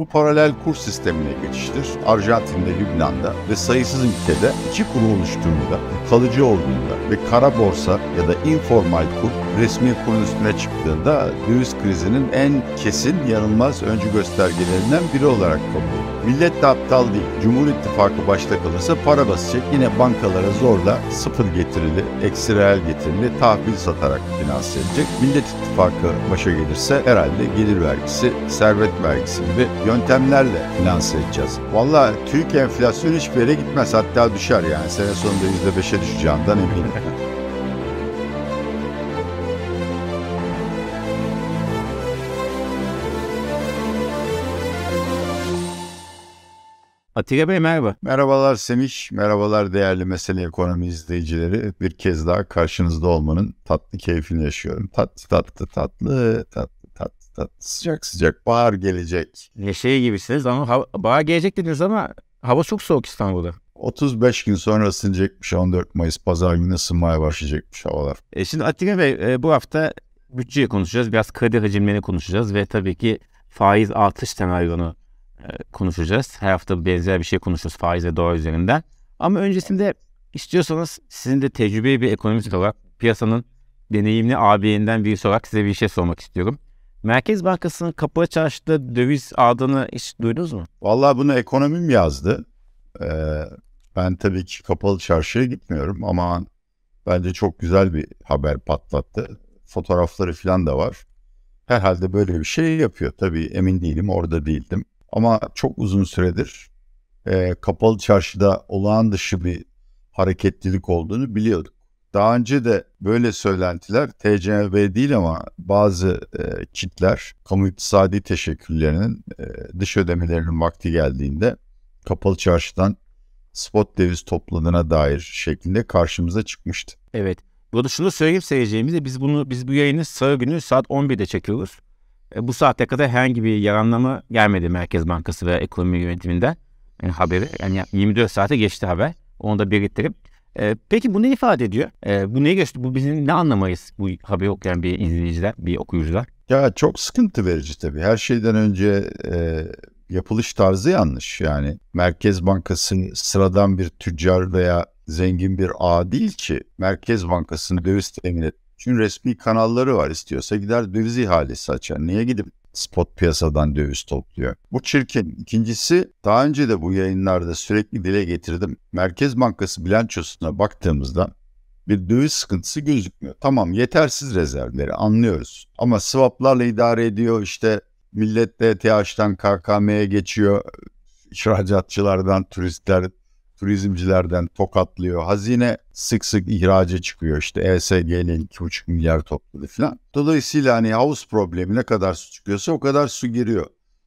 Bu paralel kur sistemine geçiştir. Arjantin'de, Lübnan'da ve sayısız ülkede iki kuru oluştuğunda, kalıcı olduğunda ve kara borsa ya da informal kur resmi kurun üstüne çıktığında döviz krizinin en kesin yanılmaz öncü göstergelerinden biri olarak kabul edilir. Millet de aptal değil. Cumhur İttifakı başta kalırsa para basacak. Yine bankalara zorla sıfır getirili, eksi reel getirili tahvil satarak finanse edecek. Millet İttifakı başa gelirse herhalde gelir vergisi, servet vergisi gibi yöntemlerle finanse edeceğiz. Valla TÜİK enflasyon hiçbir yere gitmez hatta düşer yani sene sonunda %5'e düşeceğinden eminim. Atilla Bey merhaba. Merhabalar Semih, merhabalar değerli Mesele Ekonomi izleyicileri. Bir kez daha karşınızda olmanın tatlı keyfini yaşıyorum. Tatlı tatlı tatlı tatlı tatlı tatlı sıcak sıcak bahar gelecek. Neşeye gibisiniz ama hava, bahar gelecek dediniz ama hava çok soğuk İstanbul'da. 35 gün sonra ısınacakmış 14 Mayıs pazar günü ısınmaya başlayacakmış havalar. E şimdi Atilla Bey e, bu hafta bütçeyi konuşacağız. Biraz kredi hacimlerini konuşacağız ve tabii ki faiz artış senaryonu e, konuşacağız. Her hafta benzer bir şey konuşuyoruz faiz ve dolar üzerinden. Ama öncesinde istiyorsanız sizin de tecrübeli bir ekonomist olarak piyasanın deneyimli ağabeyinden birisi olarak size bir şey sormak istiyorum. Merkez Bankası'nın kapalı çarşıda döviz aldığını hiç duydunuz mu? Vallahi bunu ekonomim yazdı. Ee, ben tabii ki kapalı çarşıya gitmiyorum ama bence çok güzel bir haber patlattı. Fotoğrafları falan da var. Herhalde böyle bir şey yapıyor. Tabii emin değilim orada değildim. Ama çok uzun süredir e, kapalı çarşıda olağan dışı bir hareketlilik olduğunu biliyorduk. Daha önce de böyle söylentiler TCMB değil ama bazı e, kitler kamu iktisadi teşekkürlerinin e, dış ödemelerinin vakti geldiğinde kapalı çarşıdan spot döviz topladığına dair şeklinde karşımıza çıkmıştı. Evet. Burada şunu söyleyeyim seyircilerimize biz bunu biz bu yayını salı günü saat 11'de çekiyoruz. E, bu saate kadar herhangi bir yaranlama gelmedi Merkez Bankası ve ekonomi yönetiminden yani haberi. Yani 24 saate geçti haber. Onu da belirtelim. E, peki bu ne ifade ediyor? E, bu ne geçti? Bu bizim ne anlamayız bu haberi okuyan bir izleyiciler, bir okuyucular? Ya çok sıkıntı verici tabii. Her şeyden önce e, yapılış tarzı yanlış. Yani Merkez Bankası sıradan bir tüccar veya zengin bir ağ değil ki. Merkez Bankası'nı döviz temin et. Çünkü resmi kanalları var istiyorsa gider döviz ihalesi açar. Niye gidip spot piyasadan döviz topluyor? Bu çirkin. İkincisi daha önce de bu yayınlarda sürekli dile getirdim. Merkez Bankası bilançosuna baktığımızda bir döviz sıkıntısı gözükmüyor. Tamam yetersiz rezervleri anlıyoruz. Ama swaplarla idare ediyor işte millet DTH'dan KKM'ye geçiyor. İhracatçılardan turistler turizmcilerden tokatlıyor. Hazine sık sık ihraca çıkıyor işte ESG'nin 2,5 milyar topladı falan. Dolayısıyla hani havuz problemi ne kadar su çıkıyorsa o kadar su giriyor.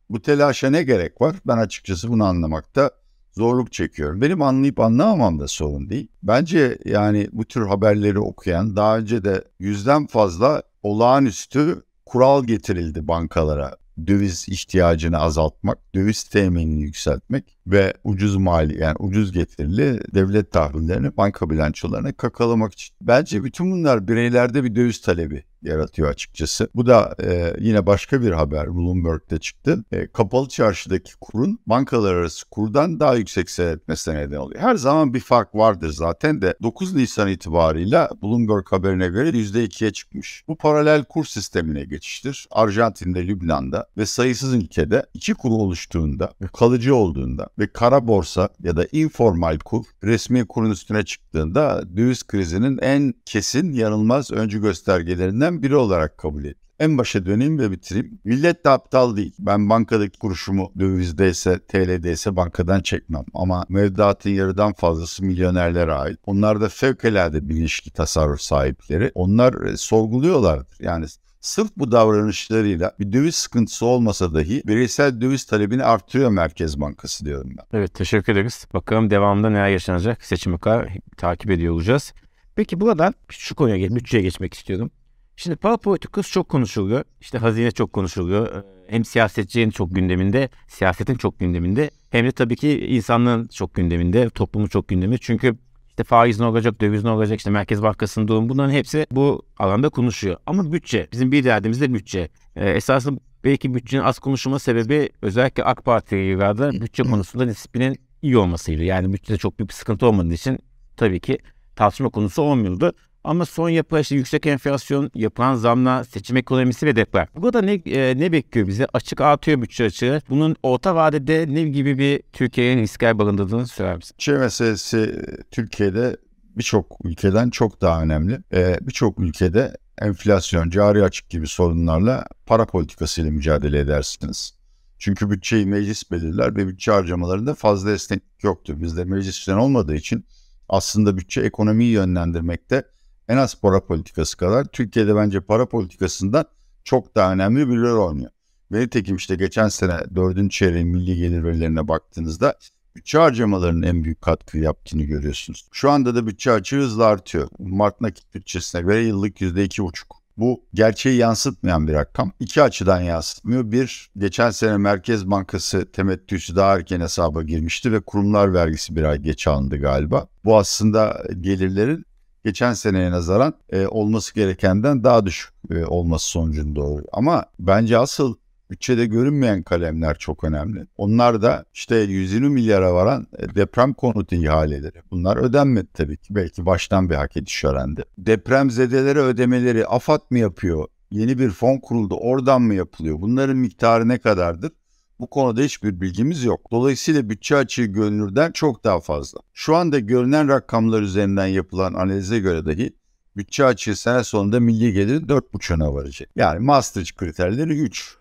Bu telaşa ne gerek var? Ben açıkçası bunu anlamakta zorluk çekiyorum. Benim anlayıp anlamamam da sorun değil. Bence yani bu tür haberleri okuyan daha önce de yüzden fazla olağanüstü kural getirildi bankalara döviz ihtiyacını azaltmak, döviz teminini yükseltmek ve ucuz mali yani ucuz getirili devlet tahvillerini banka bilançolarına kakalamak için. Bence bütün bunlar bireylerde bir döviz talebi yaratıyor açıkçası. Bu da e, yine başka bir haber Bloomberg'de çıktı. E, kapalı çarşıdaki kurun bankalar arası kurdan daha yüksek seyretmesine neden oluyor. Her zaman bir fark vardır zaten de 9 Nisan itibarıyla Bloomberg haberine göre %2'ye çıkmış. Bu paralel kur sistemine geçiştir. Arjantin'de, Lübnan'da ve sayısız ülkede iki kur oluştuğunda ve kalıcı olduğunda ve kara borsa ya da informal kur resmi kurun üstüne çıktığında döviz krizinin en kesin yanılmaz öncü göstergelerinden ürünlerden biri olarak kabul edilir. En başa döneyim ve bitireyim. Millet de aptal değil. Ben bankadaki kuruşumu dövizdeyse, TL'deyse bankadan çekmem. Ama mevduatın yarıdan fazlası milyonerlere ait. Onlar da fevkalade bilinçli tasarruf sahipleri. Onlar e, sorguluyorlardır. Yani Sırf bu davranışlarıyla bir döviz sıkıntısı olmasa dahi bireysel döviz talebini artırıyor Merkez Bankası diyorum ben. Evet teşekkür ederiz. Bakalım devamında neler yaşanacak seçime kadar takip ediyor olacağız. Peki buradan şu konuya, bütçeye geçmek istiyorum. Şimdi para politikası çok konuşuluyor. İşte hazine çok konuşuluyor. Ee, hem siyasetçinin çok gündeminde, siyasetin çok gündeminde. Hem de tabii ki insanlığın çok gündeminde, toplumun çok gündeminde. Çünkü işte faiz ne olacak, döviz ne olacak, işte Merkez Bankası'nın durumu bunların hepsi bu alanda konuşuyor. Ama bütçe, bizim bir derdimiz de bütçe. Ee, esasında belki bütçenin az konuşulma sebebi özellikle AK Parti yıllarda bütçe konusunda disiplinin iyi olmasıydı. Yani bütçede çok büyük bir sıkıntı olmadığı için tabii ki tartışma konusu olmuyordu. Ama son yapı işte yüksek enflasyon, yapılan zamla seçim ekonomisi ve deprem. Burada ne e, ne bekliyor bize? Açık artıyor bütçe açığı. Bunun orta vadede ne gibi bir Türkiye'nin riskler barındırdığını söyler misin? Bütçe meselesi Türkiye'de birçok ülkeden çok daha önemli. Ee, birçok ülkede enflasyon, cari açık gibi sorunlarla para politikasıyla mücadele edersiniz. Çünkü bütçeyi meclis belirler ve bütçe harcamalarında fazla esneklik yoktur. Bizde meclis olmadığı için aslında bütçe ekonomiyi yönlendirmekte en az para politikası kadar Türkiye'de bence para politikasında çok daha önemli bir rol oynuyor. Ve nitekim işte geçen sene dördüncü çeyreğin milli gelir verilerine baktığınızda bütçe harcamalarının en büyük katkı yaptığını görüyorsunuz. Şu anda da bütçe açığı hızla artıyor. Mart nakit bütçesine göre yıllık %2,5. Bu gerçeği yansıtmayan bir rakam. İki açıdan yansıtmıyor. Bir, geçen sene Merkez Bankası temettüsü daha erken hesaba girmişti ve kurumlar vergisi bir ay geç alındı galiba. Bu aslında gelirlerin geçen seneye nazaran e, olması gerekenden daha düşük e, olması sonucunda doğru. Ama bence asıl bütçede görünmeyen kalemler çok önemli. Onlar da işte 120 milyara varan e, deprem konutu ihaleleri. Bunlar ödenmedi tabii ki. Belki baştan bir hak ediş öğrendi. Deprem zedelere ödemeleri AFAD mı yapıyor? Yeni bir fon kuruldu oradan mı yapılıyor? Bunların miktarı ne kadardır? Bu konuda hiçbir bilgimiz yok. Dolayısıyla bütçe açığı görünürden çok daha fazla. Şu anda görünen rakamlar üzerinden yapılan analize göre dahi bütçe açığı sene sonunda milli gelirin 4,5'una varacak. Yani Maastricht kriterleri 3.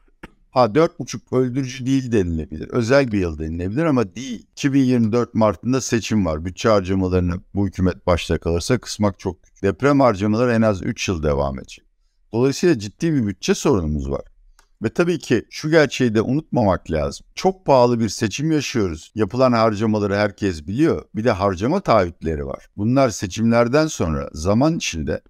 Ha 4,5 öldürücü değil denilebilir. Özel bir yıl denilebilir ama değil. 2024 Mart'ında seçim var. Bütçe harcamalarını bu hükümet başta kalırsa kısmak çok güç. Deprem harcamaları en az 3 yıl devam edecek. Dolayısıyla ciddi bir bütçe sorunumuz var. Ve tabii ki şu gerçeği de unutmamak lazım. Çok pahalı bir seçim yaşıyoruz. Yapılan harcamaları herkes biliyor. Bir de harcama taahhütleri var. Bunlar seçimlerden sonra zaman içinde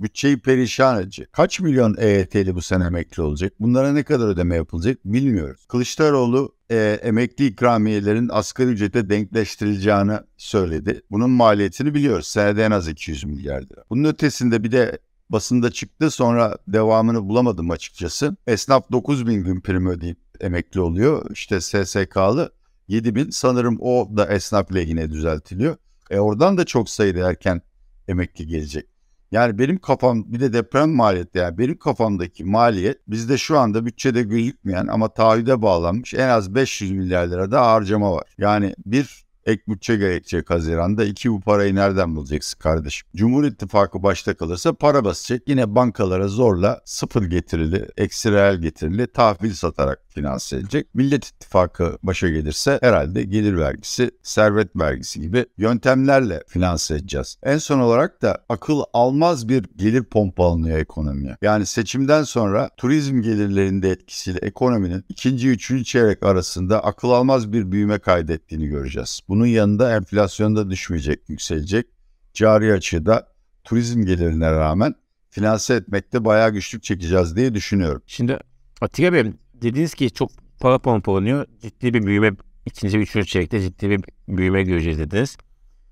bütçeyi perişan edecek. Kaç milyon EYT'li bu sene emekli olacak? Bunlara ne kadar ödeme yapılacak bilmiyoruz. Kılıçdaroğlu e, emekli ikramiyelerin asgari ücrete denkleştirileceğini söyledi. Bunun maliyetini biliyoruz. Senede en az 200 milyar lira. Bunun ötesinde bir de basında çıktı sonra devamını bulamadım açıkçası. Esnaf 9 bin gün prim ödeyip emekli oluyor. İşte SSK'lı 7 bin sanırım o da esnaf lehine düzeltiliyor. E oradan da çok sayıda erken emekli gelecek. Yani benim kafam bir de deprem maliyeti yani benim kafamdaki maliyet bizde şu anda bütçede gözükmeyen ama taahhüde bağlanmış en az 500 milyar lira da harcama var. Yani bir ek bütçe gerekecek Haziran'da. iki bu parayı nereden bulacaksın kardeşim? Cumhur İttifakı başta kalırsa para basacak. Yine bankalara zorla sıfır getirili, eksi reel getirili tahvil satarak finanse edecek. Millet İttifakı başa gelirse herhalde gelir vergisi, servet vergisi gibi yöntemlerle finanse edeceğiz. En son olarak da akıl almaz bir gelir pompalanıyor ekonomiye. Yani seçimden sonra turizm gelirlerinde etkisiyle ekonominin ikinci, üçüncü çeyrek arasında akıl almaz bir büyüme kaydettiğini göreceğiz. Bunun yanında enflasyon da düşmeyecek, yükselecek. Cari açığı da turizm gelirine rağmen finanse etmekte bayağı güçlük çekeceğiz diye düşünüyorum. Şimdi Atilla Bey dediniz ki çok para pompalanıyor. Ciddi bir büyüme ikinci ve üçüncü çeyrekte ciddi bir büyüme göreceğiz dediniz.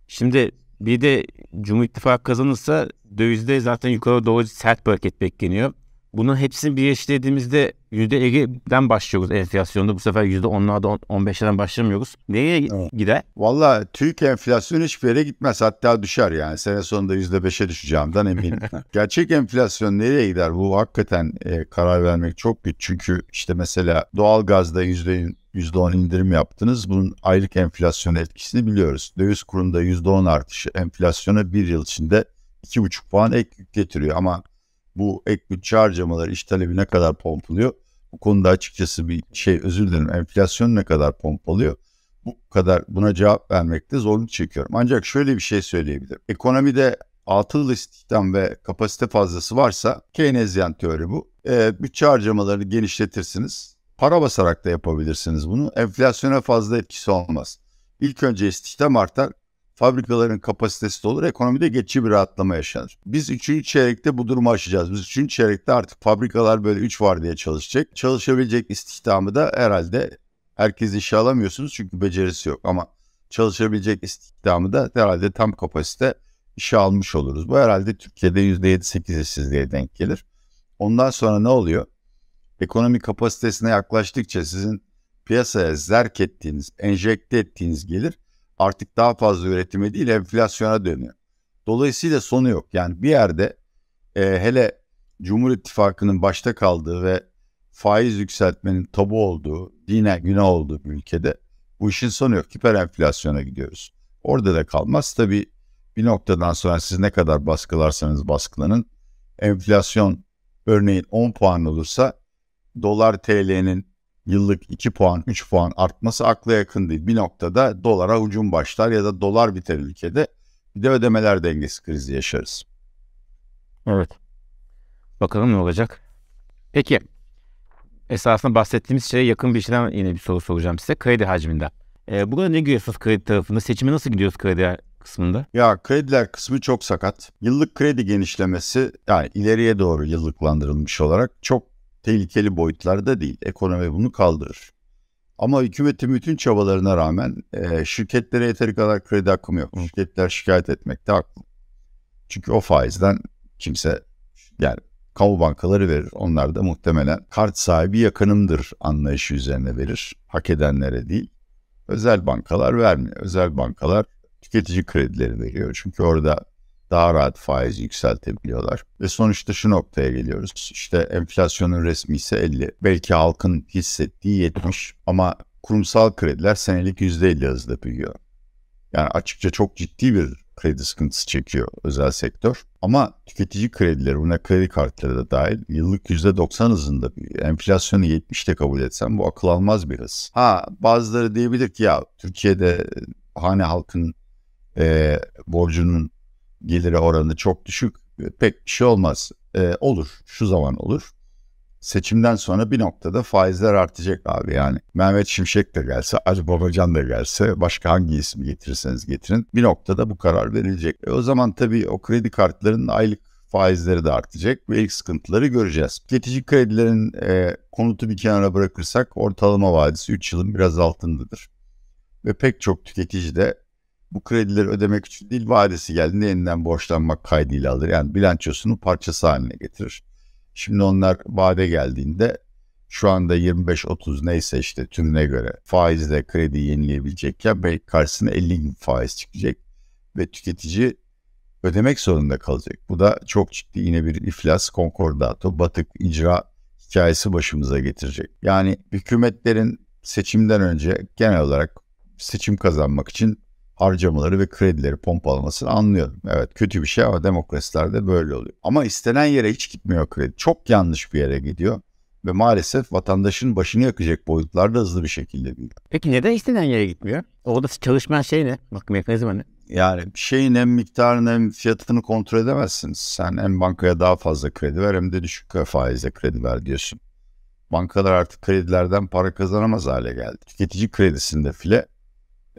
Şimdi bir de Cumhur İttifakı kazanırsa dövizde zaten yukarı doğru sert bir hareket bekleniyor. Bunun hepsini birleştirdiğimizde %50'den başlıyoruz enflasyonda. Bu sefer %10'larda 15'lerden başlamıyoruz. Nereye evet. gider? Valla Türk enflasyonu hiçbir yere gitmez. Hatta düşer yani. Sene sonunda %5'e düşeceğimden eminim. Gerçek enflasyon nereye gider? Bu hakikaten e, karar vermek çok güç. Çünkü işte mesela doğalgazda %10 %10 indirim yaptınız. Bunun aylık enflasyon etkisini biliyoruz. Döviz kurunda %10 artışı enflasyona bir yıl içinde 2,5 puan ek getiriyor. Ama bu ek bütçe harcamaları iş talebi ne kadar pompalıyor? Bu konuda açıkçası bir şey özür dilerim enflasyon ne kadar pompalıyor? Bu kadar buna cevap vermekte zorluk çekiyorum. Ancak şöyle bir şey söyleyebilirim. Ekonomide atıl istihdam ve kapasite fazlası varsa Keynesyen teori bu. E, bütçe harcamalarını genişletirsiniz. Para basarak da yapabilirsiniz bunu. Enflasyona fazla etkisi olmaz. İlk önce istihdam artar fabrikaların kapasitesi de olur. Ekonomide geçici bir rahatlama yaşanır. Biz 3. çeyrekte bu durumu aşacağız. Biz 3. çeyrekte artık fabrikalar böyle 3 var diye çalışacak. Çalışabilecek istihdamı da herhalde herkes işe alamıyorsunuz çünkü becerisi yok. Ama çalışabilecek istihdamı da herhalde tam kapasite işe almış oluruz. Bu herhalde Türkiye'de %7-8 işsizliğe denk gelir. Ondan sonra ne oluyor? ekonomi kapasitesine yaklaştıkça sizin piyasaya zerk ettiğiniz, enjekte ettiğiniz gelir artık daha fazla üretime değil enflasyona dönüyor. Dolayısıyla sonu yok. Yani bir yerde e, hele Cumhur İttifakı'nın başta kaldığı ve faiz yükseltmenin tabu olduğu, dine günah olduğu bir ülkede bu işin sonu yok. Hiper enflasyona gidiyoruz. Orada da kalmaz. Tabii bir noktadan sonra siz ne kadar baskılarsanız baskılanın enflasyon örneğin 10 puan olursa dolar TL'nin yıllık 2 puan 3 puan artması akla yakın değil. Bir noktada dolara hücum başlar ya da dolar biter ülkede bir de ödemeler dengesi krizi yaşarız. Evet. Bakalım ne olacak. Peki esasında bahsettiğimiz şeye yakın bir şeyden yine bir soru soracağım size. Kredi hacminden. Ee, burada ne görüyorsunuz kredi tarafında? Seçimi nasıl gidiyoruz kredi kısmında? Ya krediler kısmı çok sakat. Yıllık kredi genişlemesi yani ileriye doğru yıllıklandırılmış olarak çok tehlikeli boyutlarda değil. Ekonomi bunu kaldırır. Ama hükümetin bütün çabalarına rağmen e, şirketlere yeteri kadar kredi akımı yok. Şirketler şikayet etmekte haklı. Çünkü o faizden kimse yani kamu bankaları verir. Onlar da muhtemelen kart sahibi yakınımdır anlayışı üzerine verir. Hak edenlere değil. Özel bankalar vermiyor. Özel bankalar tüketici kredileri veriyor. Çünkü orada daha rahat faiz yükseltebiliyorlar. Ve sonuçta şu noktaya geliyoruz. İşte enflasyonun resmi ise 50. Belki halkın hissettiği 70 ama kurumsal krediler senelik %50 hızla büyüyor. Yani açıkça çok ciddi bir kredi sıkıntısı çekiyor özel sektör. Ama tüketici kredileri, buna kredi kartları da dahil yıllık %90 hızında büyüyor. Enflasyonu 70'te kabul etsem bu akıl almaz bir hız. Ha bazıları diyebilir ki ya Türkiye'de hane halkın e, borcunun geliri oranı çok düşük. Pek bir şey olmaz. E, olur. Şu zaman olur. Seçimden sonra bir noktada faizler artacak abi yani. Mehmet Şimşek de gelse, Acı Babacan da gelse, başka hangi ismi getirirseniz getirin. Bir noktada bu karar verilecek. E o zaman tabii o kredi kartlarının aylık faizleri de artacak ve ilk sıkıntıları göreceğiz. Tüketici kredilerin e, konutu bir kenara bırakırsak ortalama vadisi 3 yılın biraz altındadır. Ve pek çok tüketici de bu kredileri ödemek için değil vadesi geldiğinde yeniden borçlanmak kaydıyla alır. Yani bilançosunu parçası haline getirir. Şimdi onlar vade geldiğinde şu anda 25-30 neyse işte tümüne göre faizle kredi yenileyebilecekken belki karşısına 50 gibi faiz çıkacak ve tüketici ödemek zorunda kalacak. Bu da çok ciddi yine bir iflas, konkordato, batık icra hikayesi başımıza getirecek. Yani hükümetlerin seçimden önce genel olarak seçim kazanmak için harcamaları ve kredileri pompalamasını anlıyorum. Evet kötü bir şey ama demokrasilerde böyle oluyor. Ama istenen yere hiç gitmiyor kredi. Çok yanlış bir yere gidiyor ve maalesef vatandaşın başını yakacak boyutlarda hızlı bir şekilde büyüyor. Peki neden istenen yere gitmiyor? Orada çalışmayan şey ne? Bak mekanizma ne? Yani şeyin hem miktarını hem fiyatını kontrol edemezsiniz. Sen hem bankaya daha fazla kredi ver hem de düşük faizle kredi ver diyorsun. Bankalar artık kredilerden para kazanamaz hale geldi. Tüketici kredisinde file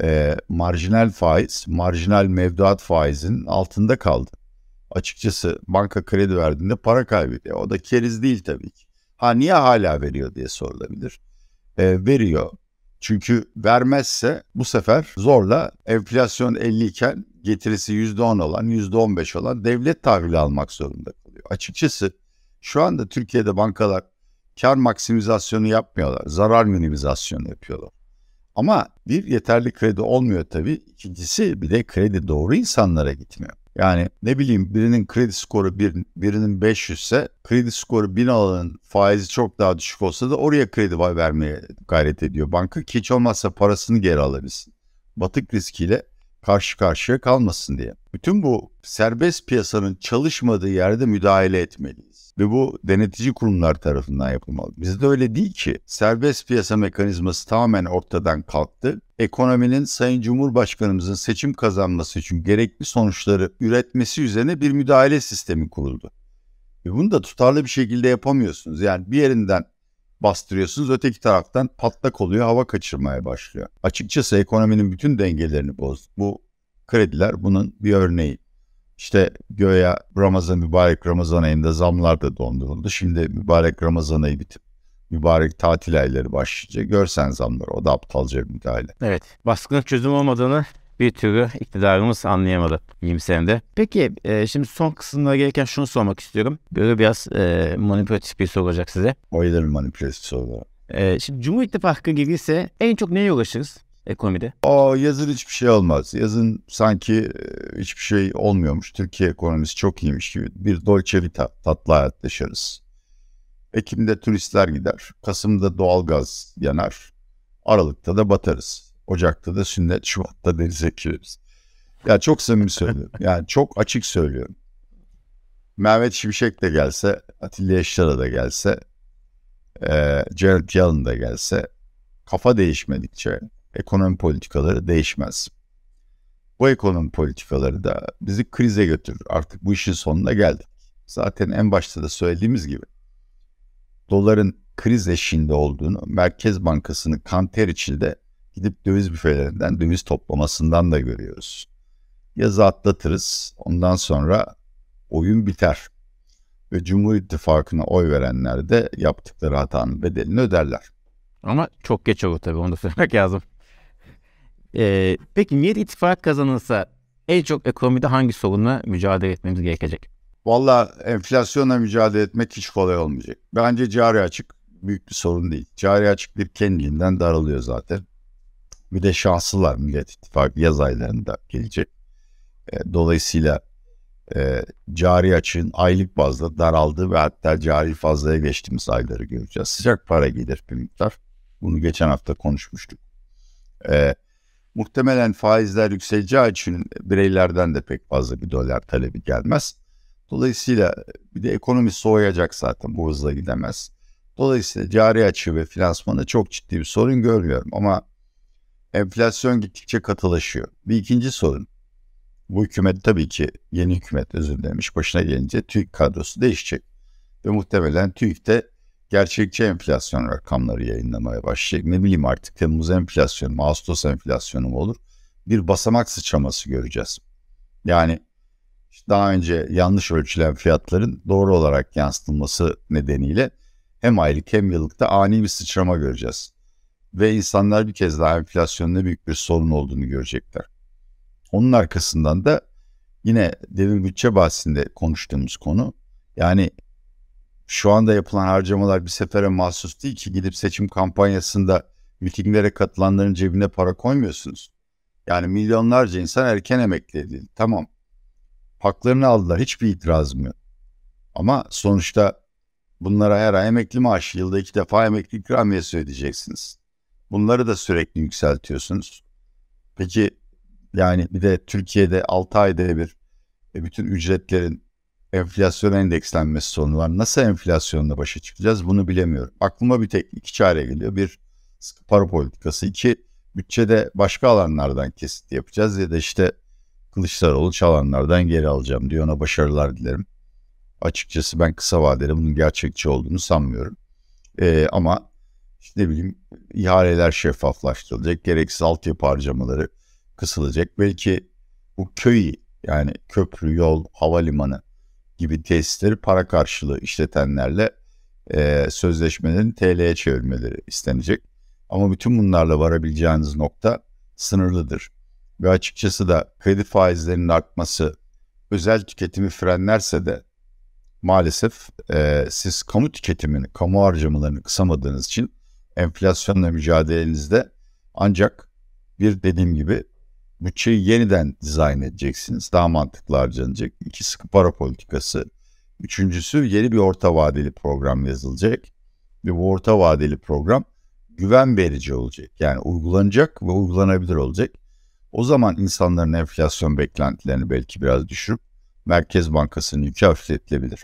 e, marjinal faiz, marjinal mevduat faizinin altında kaldı. Açıkçası banka kredi verdiğinde para kaybediyor. O da keriz değil tabii ki. Ha niye hala veriyor diye sorulabilir. E, veriyor. Çünkü vermezse bu sefer zorla enflasyon 50 iken getirisi %10 olan, %15 olan devlet tahvili almak zorunda kalıyor. Açıkçası şu anda Türkiye'de bankalar kar maksimizasyonu yapmıyorlar. Zarar minimizasyonu yapıyorlar. Ama bir yeterli kredi olmuyor tabii. İkincisi bir de kredi doğru insanlara gitmiyor. Yani ne bileyim birinin kredi skoru bir, birinin 500 ise kredi skoru 1000 alanın faizi çok daha düşük olsa da oraya kredi vermeye gayret ediyor banka ki hiç olmazsa parasını geri alabilsin. Batık riskiyle karşı karşıya kalmasın diye. Bütün bu serbest piyasanın çalışmadığı yerde müdahale etmeliyiz. Ve bu denetici kurumlar tarafından yapılmalı. Bizde öyle değil ki. Serbest piyasa mekanizması tamamen ortadan kalktı. Ekonominin Sayın Cumhurbaşkanımızın seçim kazanması için gerekli sonuçları üretmesi üzerine bir müdahale sistemi kuruldu. Ve bunu da tutarlı bir şekilde yapamıyorsunuz. Yani bir yerinden bastırıyorsunuz. Öteki taraftan patlak oluyor, hava kaçırmaya başlıyor. Açıkçası ekonominin bütün dengelerini bozdu. Bu krediler bunun bir örneği. İşte göya Ramazan mübarek Ramazan ayında zamlar da donduruldu. Şimdi mübarek Ramazan ayı bitip mübarek tatil ayları başlayacak. Görsen zamları o da aptalca bir müdahale. Evet. Baskının çözüm olmadığını bir türlü iktidarımız anlayamadı 20 senede. Peki e, şimdi son kısımlara gelirken şunu sormak istiyorum. Böyle biraz e, manipülatif bir soru olacak size. Bayılırım manipülatif sorulara. E, şimdi Cumhur İttifakı gelirse en çok neye ulaşırız ekonomide? O yazın hiçbir şey olmaz. Yazın sanki e, hiçbir şey olmuyormuş. Türkiye ekonomisi çok iyiymiş gibi. Bir Dolce Vita tatlı hayat yaşarız. Ekim'de turistler gider. Kasım'da doğalgaz yanar. Aralık'ta da batarız. Ocak'ta da sünnet, Şubat'ta denize gireriz. Ya çok samimi söylüyorum. Yani çok açık söylüyorum. Mehmet Şimşek de gelse, Atilla Yaşar'a da gelse, e, Jared Yellen da gelse kafa değişmedikçe ekonomi politikaları değişmez. Bu ekonomi politikaları da bizi krize götürür. Artık bu işin sonuna geldik. Zaten en başta da söylediğimiz gibi doların kriz eşiğinde olduğunu Merkez Bankası'nın kanter içinde gidip döviz büfelerinden döviz toplamasından da görüyoruz. Yazı atlatırız. Ondan sonra oyun biter. Ve Cumhur İttifakı'na oy verenler de yaptıkları hatanın bedelini öderler. Ama çok geç olur tabii onu da söylemek lazım. Ee, peki Millet İttifakı kazanırsa en çok ekonomide hangi sorunla mücadele etmemiz gerekecek? Valla enflasyonla mücadele etmek hiç kolay olmayacak. Bence cari açık büyük bir sorun değil. Cari açık bir kendinden daralıyor zaten. Bir de şanslılar Millet İttifakı yaz aylarında gelecek. E, dolayısıyla e, cari açığın aylık bazda daraldığı ve hatta cari fazlaya geçtiğimiz ayları göreceğiz. Sıcak para gelir bir miktar. Bunu geçen hafta konuşmuştuk. E, muhtemelen faizler yükseleceği için bireylerden de pek fazla bir dolar talebi gelmez. Dolayısıyla bir de ekonomi soğuyacak zaten bu hızla gidemez. Dolayısıyla cari açığı ve finansmanda çok ciddi bir sorun görmüyorum ama enflasyon gittikçe katılaşıyor. Bir ikinci sorun bu hükümet tabii ki yeni hükümet özür dilemiş başına gelince TÜİK kadrosu değişecek. Ve muhtemelen TÜİK de gerçekçi enflasyon rakamları yayınlamaya başlayacak. Ne bileyim artık Temmuz enflasyonu mu, Ağustos enflasyonu mu olur? Bir basamak sıçraması göreceğiz. Yani daha önce yanlış ölçülen fiyatların doğru olarak yansıtılması nedeniyle hem aylık hem yıllıkta ani bir sıçrama göreceğiz. Ve insanlar bir kez daha enflasyonun büyük bir sorun olduğunu görecekler. Onun arkasından da yine demin bütçe bahsinde konuştuğumuz konu yani şu anda yapılan harcamalar bir sefere mahsus değil ki gidip seçim kampanyasında mitinglere katılanların cebine para koymuyorsunuz. Yani milyonlarca insan erken emekli edildi. Tamam. Haklarını aldılar. Hiçbir itirazım yok. Ama sonuçta bunlara her ay emekli maaşı, yılda iki defa emekli ikramiyesi ödeyeceksiniz. Bunları da sürekli yükseltiyorsunuz. Peki yani bir de Türkiye'de 6 ayda bir e, bütün ücretlerin enflasyon endekslenmesi sorunu var. Nasıl enflasyonla başa çıkacağız bunu bilemiyorum. Aklıma bir tek iki çare geliyor. Bir para politikası. iki bütçede başka alanlardan kesit yapacağız ya da işte Kılıçdaroğlu çalanlardan geri alacağım diyor. Ona başarılar dilerim. Açıkçası ben kısa vadede bunun gerçekçi olduğunu sanmıyorum. Ee, ama işte ne bileyim ihaleler şeffaflaştırılacak. Gereksiz altyapı harcamaları kısılacak. Belki bu köy yani köprü, yol, havalimanı gibi tesisleri para karşılığı işletenlerle e, sözleşmelerin TL'ye çevirmeleri istenecek. Ama bütün bunlarla varabileceğiniz nokta sınırlıdır. Ve açıkçası da kredi faizlerinin artması özel tüketimi frenlerse de maalesef e, siz kamu tüketimini, kamu harcamalarını kısamadığınız için enflasyonla mücadelenizde ancak bir dediğim gibi bütçeyi yeniden dizayn edeceksiniz. Daha mantıklı harcanacak. İki sıkı para politikası. Üçüncüsü yeni bir orta vadeli program yazılacak. Ve bu orta vadeli program güven verici olacak. Yani uygulanacak ve uygulanabilir olacak. O zaman insanların enflasyon beklentilerini belki biraz düşürüp Merkez Bankası'nın yükü hafifletilebilir.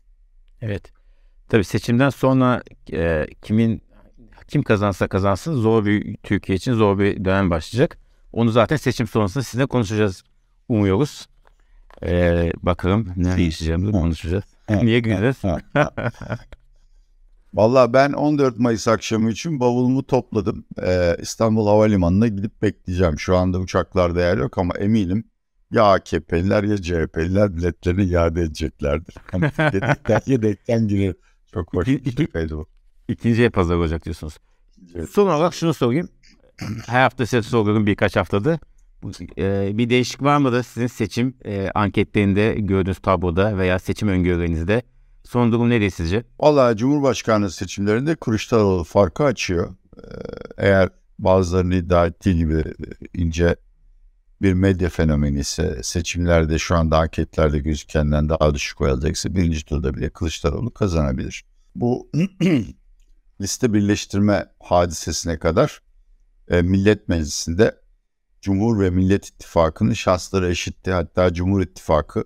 Evet. Tabii seçimden sonra e, kimin kim kazansa kazansın zor bir Türkiye için zor bir dönem başlayacak. Onu zaten seçim sonrasında sizinle konuşacağız umuyoruz. Ee, bakalım ne yaşayacağımızı konuşacağız. Niye güleriz? Valla ben 14 Mayıs akşamı için bavulumu topladım. Ee, İstanbul Havalimanı'na gidip bekleyeceğim. Şu anda uçaklarda yer yok ama eminim ya AKP'liler ya CHP'liler biletlerini iade edeceklerdir. Dedikten yedekten girer. Çok hoş bir şakaydı bu. İkinciye pazar olacak diyorsunuz. Evet. Son olarak şunu sorayım her hafta size soruyorum birkaç haftadır. e, bir değişik var mı da sizin seçim e, anketlerinde gördüğünüz tabloda veya seçim öngörülerinizde? Son durum nedir sizce? Valla Cumhurbaşkanlığı seçimlerinde Kılıçdaroğlu farkı açıyor. Ee, eğer bazılarının iddia ettiği gibi ince bir medya fenomeni ise seçimlerde şu anda anketlerde gözükenden daha düşük oy alacaksa birinci turda bile Kılıçdaroğlu kazanabilir. Bu liste birleştirme hadisesine kadar e, Millet Meclisi'nde Cumhur ve Millet İttifakı'nın şansları eşitti. Hatta Cumhur İttifakı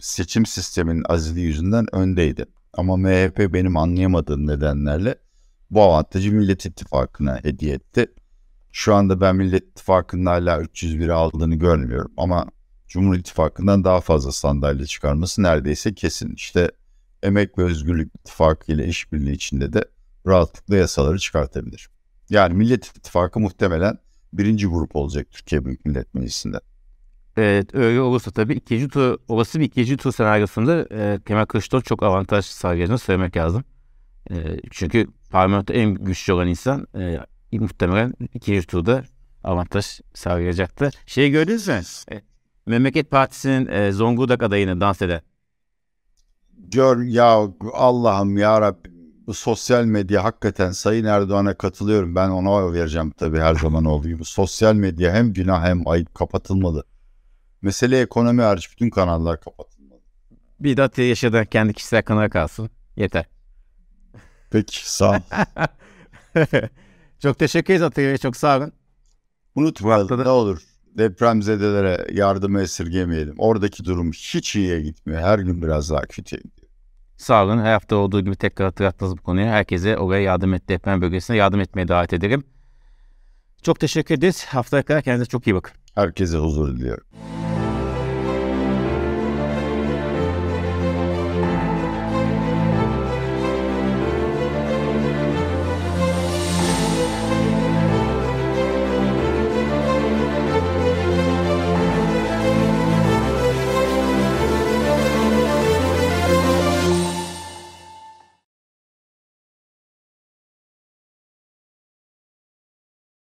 seçim sisteminin azili yüzünden öndeydi. Ama MHP benim anlayamadığım nedenlerle bu avantajı Millet İttifakı'na hediye etti. Şu anda ben Millet İttifakı'nın hala 301 aldığını görmüyorum ama Cumhur İttifakı'ndan daha fazla sandalye çıkarması neredeyse kesin. İşte Emek ve Özgürlük İttifakı ile işbirliği içinde de rahatlıkla yasaları çıkartabilir. Yani Millet İttifakı muhtemelen birinci grup olacak Türkiye Büyük Millet Meclisi'nde. Evet öyle olursa tabii ikinci tur, olası bir ikinci tur senaryosunda e, Kemal Kılıçdaroğlu çok avantaj sağlayacağını söylemek lazım. E, çünkü parlamento en güçlü olan insan e, muhtemelen ikinci turda avantaj sağlayacaktı. Şey gördünüz mü? E, Memleket Partisi'nin e, Zonguldak adayını dans eden. Gör ya Allah'ım ya Rabbim bu sosyal medya hakikaten Sayın Erdoğan'a katılıyorum. Ben ona oy vereceğim tabii her zaman olduğu gibi. Sosyal medya hem günah hem ayıp kapatılmalı. Mesele ekonomi hariç bütün kanallar kapatılmalı. Bir de Atilla kendi kişisel kanala kalsın. Yeter. Peki sağ ol. çok teşekkür ederiz Atilla Bey. Çok sağ olun. Unutmayalım ne olur depremzedelere yardımı esirgemeyelim. Oradaki durum hiç iyiye gitmiyor. Her gün biraz daha kötüye gidiyor. Sağ olun. Her hafta olduğu gibi tekrar hatırlattınız bu konuyu. Herkese oraya yardım et, deprem bölgesine yardım etmeye davet ederim. Çok teşekkür ederiz. Haftaya kadar kendinize çok iyi bakın. Herkese huzur diliyorum.